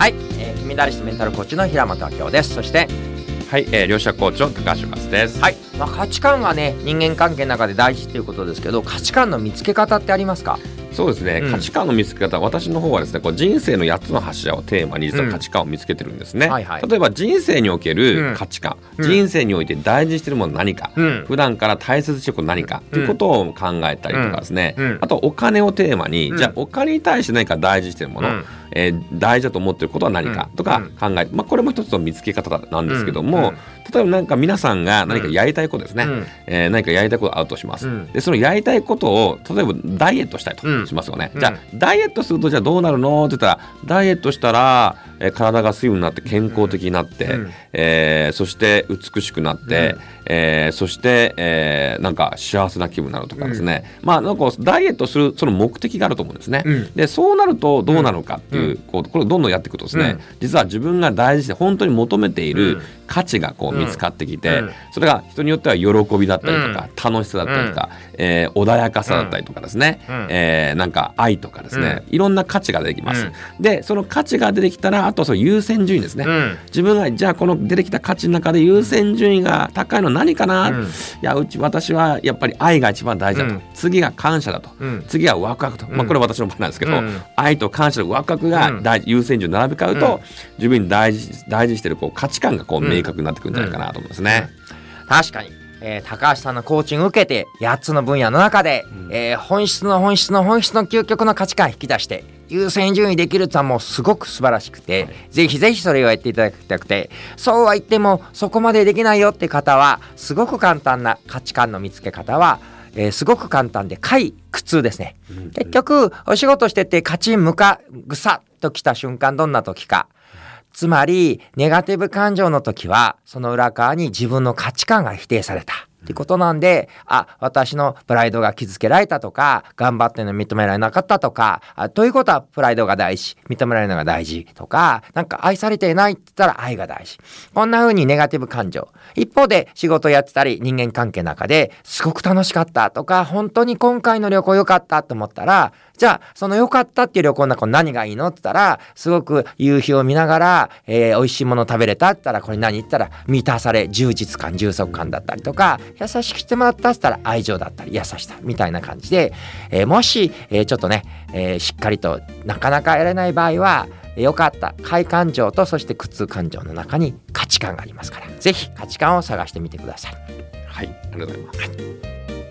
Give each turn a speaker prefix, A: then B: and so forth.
A: はい、えー、金メダリストメンタルコーチの平本明夫です。そして
B: はい、えー、両者コーチの高橋勝です。
A: はい、まあ、価値観がね人間関係の中で大事っていうことですけど価値観の見つけ方ってありますか？
B: そうですね、
A: うん。
B: 価値観の見つけ方、私の方はですね、こう人生の8つの柱をテーマに実は価値観を見つけてるんですね。
A: うんはいはい。
B: 例えば人生におけ
A: うん。
B: る価値観、
A: うん。
B: 人生において大事にしてるもの何か、
A: うん。
B: 普段から大切にしてること何か、ということを考えたりとかですね、
A: うん。
B: あとお金をテーマに、
A: うん。
B: じゃあお金に対して何か大事にしてるもの、
A: うん
B: えー大事だと思ってることは何か
A: うん。
B: とか考えて、まあ、これも一つの見つけ方なんですけども、例えば何か皆さんが何かやりたいことですね、
A: うん。
B: えー何かやりたいことあるとします、
A: うん。
B: でそのやりたいことを例えばダイエットしたいとしますよね、
A: うん
B: じゃあダイエットするとじゃあどうなるのって言ったらダイエットしたら、えー体が水分になって健康的になって、
A: うん。
B: えーそして美しくなって、
A: うん。
B: えーそして、えーなんか幸せな気分になるとかですね、まあなんかダイエットするその目的があると思うんですね、
A: うん。
B: でそうなるとどうなのかっていう,、こうこれをどんどんやっていくとですね、
A: うん。
B: 実は自分が大事で本当に求めている
A: うん。
B: 価値がこう見つかってきて、
A: うん。
B: それが人によっては喜びだったりとか、楽しさだったりとか、えー穏やかさだったりとかですね、
A: うん。
B: えーなんか愛とかですね、いろんな価値が出てきます。
A: うん。
B: でその価値が出てきたらあとはその優先順位ですね。
A: うん。
B: 自分がじゃあこの出てきた価値の中で優先順位が高いのは何かな、
A: うん。
B: いやうち私はやっぱり愛が一番大事だと、
A: うん。
B: 次が感謝だと、
A: うん。
B: 次はワクワクと、まあ、これは私の場合なんですけど、
A: うん。
B: 愛と感謝とワクワクが大、優先順位に並び交うと、
A: うん。
B: 自分に大事大事にしてるこう価値観がこう
A: うん。
B: 明確になってくるんじゃないかなと思いますね。
A: 確かに、えー高橋さんのコーチングを受けて8つの分野の中で、えー本質の本質の本質の究極の価値観を引き出して優先順位できるってのはもうすごく素晴らしくて、ぜひぜひそれをやっていただきたくてそうは言ってもそこまでできないよって方はすごく簡単な価値観の見つけ方は、えーすごく簡単で快苦痛ですね。結局お仕事しててカチンムカぐさっときた瞬間どんな時かつまりネガティブ感情の時はその裏側に自分の価値観が否定された。ってことなんで、あ私のプライドが傷つけられたとか頑張ってるの認められなかったとかあということはプライドが大事。認められるのが大事とかなんか愛されていないって言ったら愛が大事。こんな風にネガティブ感情。一方で仕事やってたり人間関係の中ですごく楽しかったとか本当に今回の旅行良かったと思ったらじゃあその良かったっていう旅行の中何がいいのって言ったらすごく夕日を見ながら、えー美味しいもの食べれたって言ったらこれ何言ったら満たされ充実感充足感だったりとか優しくしてもらったって言ったら愛情だったり優しさみたいな感じで、えーもし、えーちょっとね、えーしっかりとなかなかやれない場合はえー良かった快感情とそして苦痛感情の中に価値観がありますからぜひ価値観を探してみてください。
B: はい、ありがとうございます。